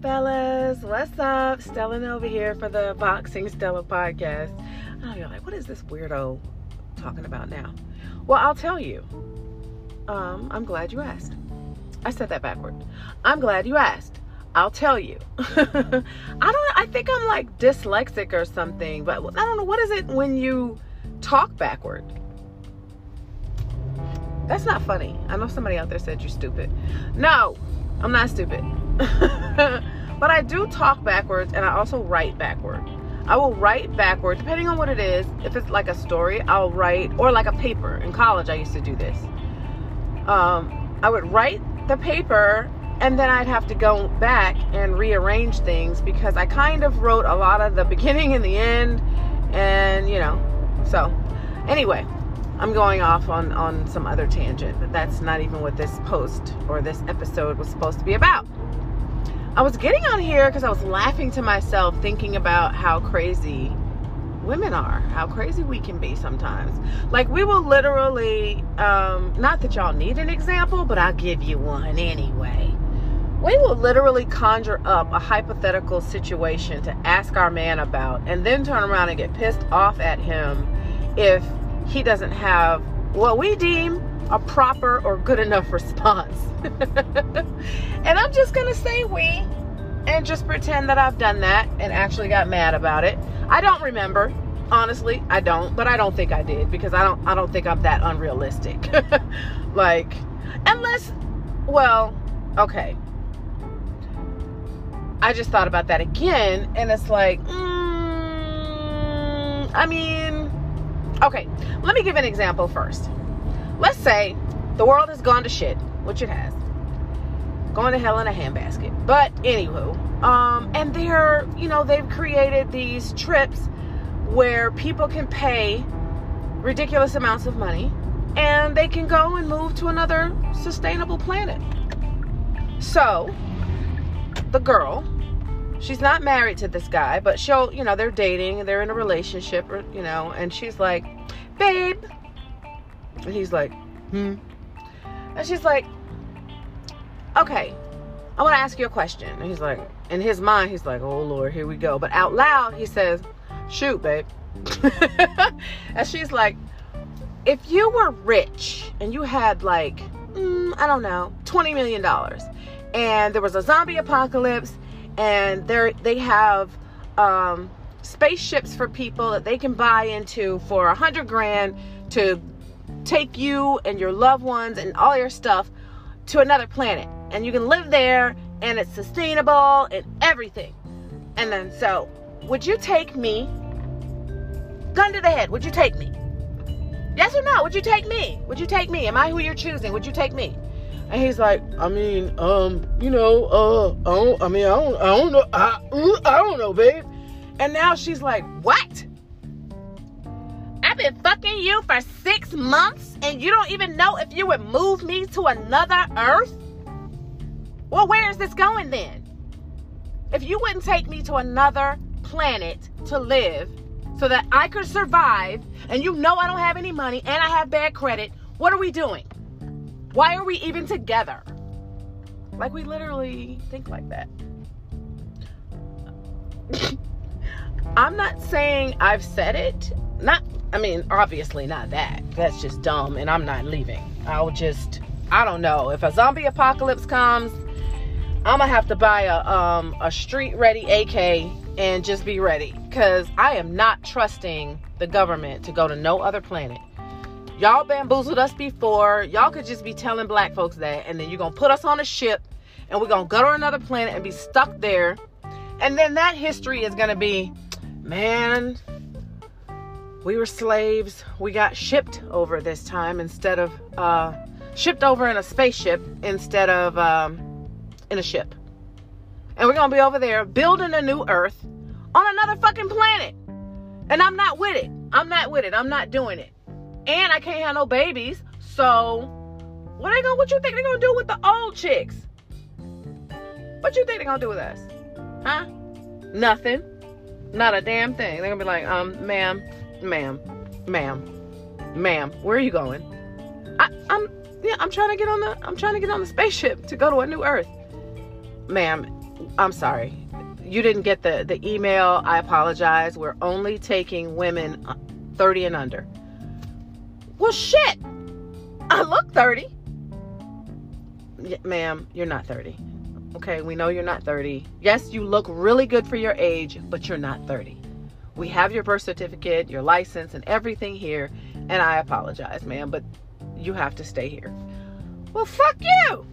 fellas? What's up? Stella over here for the Boxing Stella podcast. Oh, you're like, what is this weirdo talking about now? Well, I'll tell you. Um, I'm glad you asked. I said that backward. I'm glad you asked. I'll tell you. I don't I think I'm like dyslexic or something, but I don't know what is it when you talk backward? That's not funny. I know somebody out there said you're stupid. No, I'm not stupid. but I do talk backwards and I also write backward. I will write backward, depending on what it is. If it's like a story, I'll write, or like a paper. In college, I used to do this. Um, I would write the paper and then I'd have to go back and rearrange things because I kind of wrote a lot of the beginning and the end, and you know. So, anyway, I'm going off on on some other tangent, but that's not even what this post or this episode was supposed to be about. I was getting on here because I was laughing to myself, thinking about how crazy women are, how crazy we can be sometimes. Like, we will literally, um, not that y'all need an example, but I'll give you one anyway. We will literally conjure up a hypothetical situation to ask our man about and then turn around and get pissed off at him if he doesn't have what we deem a proper or good enough response. and I'm just going to say we and just pretend that I've done that and actually got mad about it. I don't remember. Honestly, I don't, but I don't think I did because I don't I don't think I'm that unrealistic. like unless well, okay. I just thought about that again and it's like mm, I mean, okay, let me give an example first. Let's say the world has gone to shit, which it has. Going to hell in a handbasket. But anywho, um, and they're, you know, they've created these trips where people can pay ridiculous amounts of money and they can go and move to another sustainable planet. So, the girl, she's not married to this guy, but she'll, you know, they're dating, they're in a relationship, you know, and she's like, babe, and he's like, hmm. And she's like, okay, I want to ask you a question. And he's like, in his mind, he's like, oh Lord, here we go. But out loud, he says, shoot, babe. and she's like, if you were rich and you had like, mm, I don't know, $20 million, and there was a zombie apocalypse, and they they have um, spaceships for people that they can buy into for a hundred grand to take you and your loved ones and all your stuff to another planet and you can live there and it's sustainable and everything. And then so, would you take me? Gun to the head, would you take me? Yes or no? Would you take me? Would you take me? Am I who you're choosing? Would you take me? And he's like, I mean, um, you know, uh, I don't, I mean, I don't, I don't know, I, I don't know, babe. And now she's like, what? I've been fucking you for six months and you don't even know if you would move me to another earth? Well, where is this going then? If you wouldn't take me to another planet to live so that I could survive, and you know I don't have any money and I have bad credit, what are we doing? Why are we even together? Like, we literally think like that. I'm not saying I've said it. Not, I mean, obviously not that. That's just dumb, and I'm not leaving. I'll just, I don't know. If a zombie apocalypse comes, I'm gonna have to buy a um a street ready AK and just be ready because I am not trusting the government to go to no other planet. Y'all bamboozled us before. Y'all could just be telling black folks that, and then you're gonna put us on a ship and we're gonna go to another planet and be stuck there. And then that history is gonna be, man, we were slaves. We got shipped over this time instead of uh, shipped over in a spaceship instead of um, in a ship. And we're gonna be over there building a new earth on another fucking planet. And I'm not with it. I'm not with it. I'm not doing it. And I can't have no babies. So what they gonna what you think they're gonna do with the old chicks? What you think they're gonna do with us? Huh? Nothing. Not a damn thing. They're gonna be like, um, ma'am, ma'am, ma'am, ma'am, where are you going? I, I'm yeah, I'm trying to get on the I'm trying to get on the spaceship to go to a new earth. Ma'am, I'm sorry. You didn't get the, the email. I apologize. We're only taking women uh, 30 and under. Well, shit. I look 30. Yeah, ma'am, you're not 30. Okay, we know you're not 30. Yes, you look really good for your age, but you're not 30. We have your birth certificate, your license, and everything here, and I apologize, ma'am, but you have to stay here. Well, fuck you!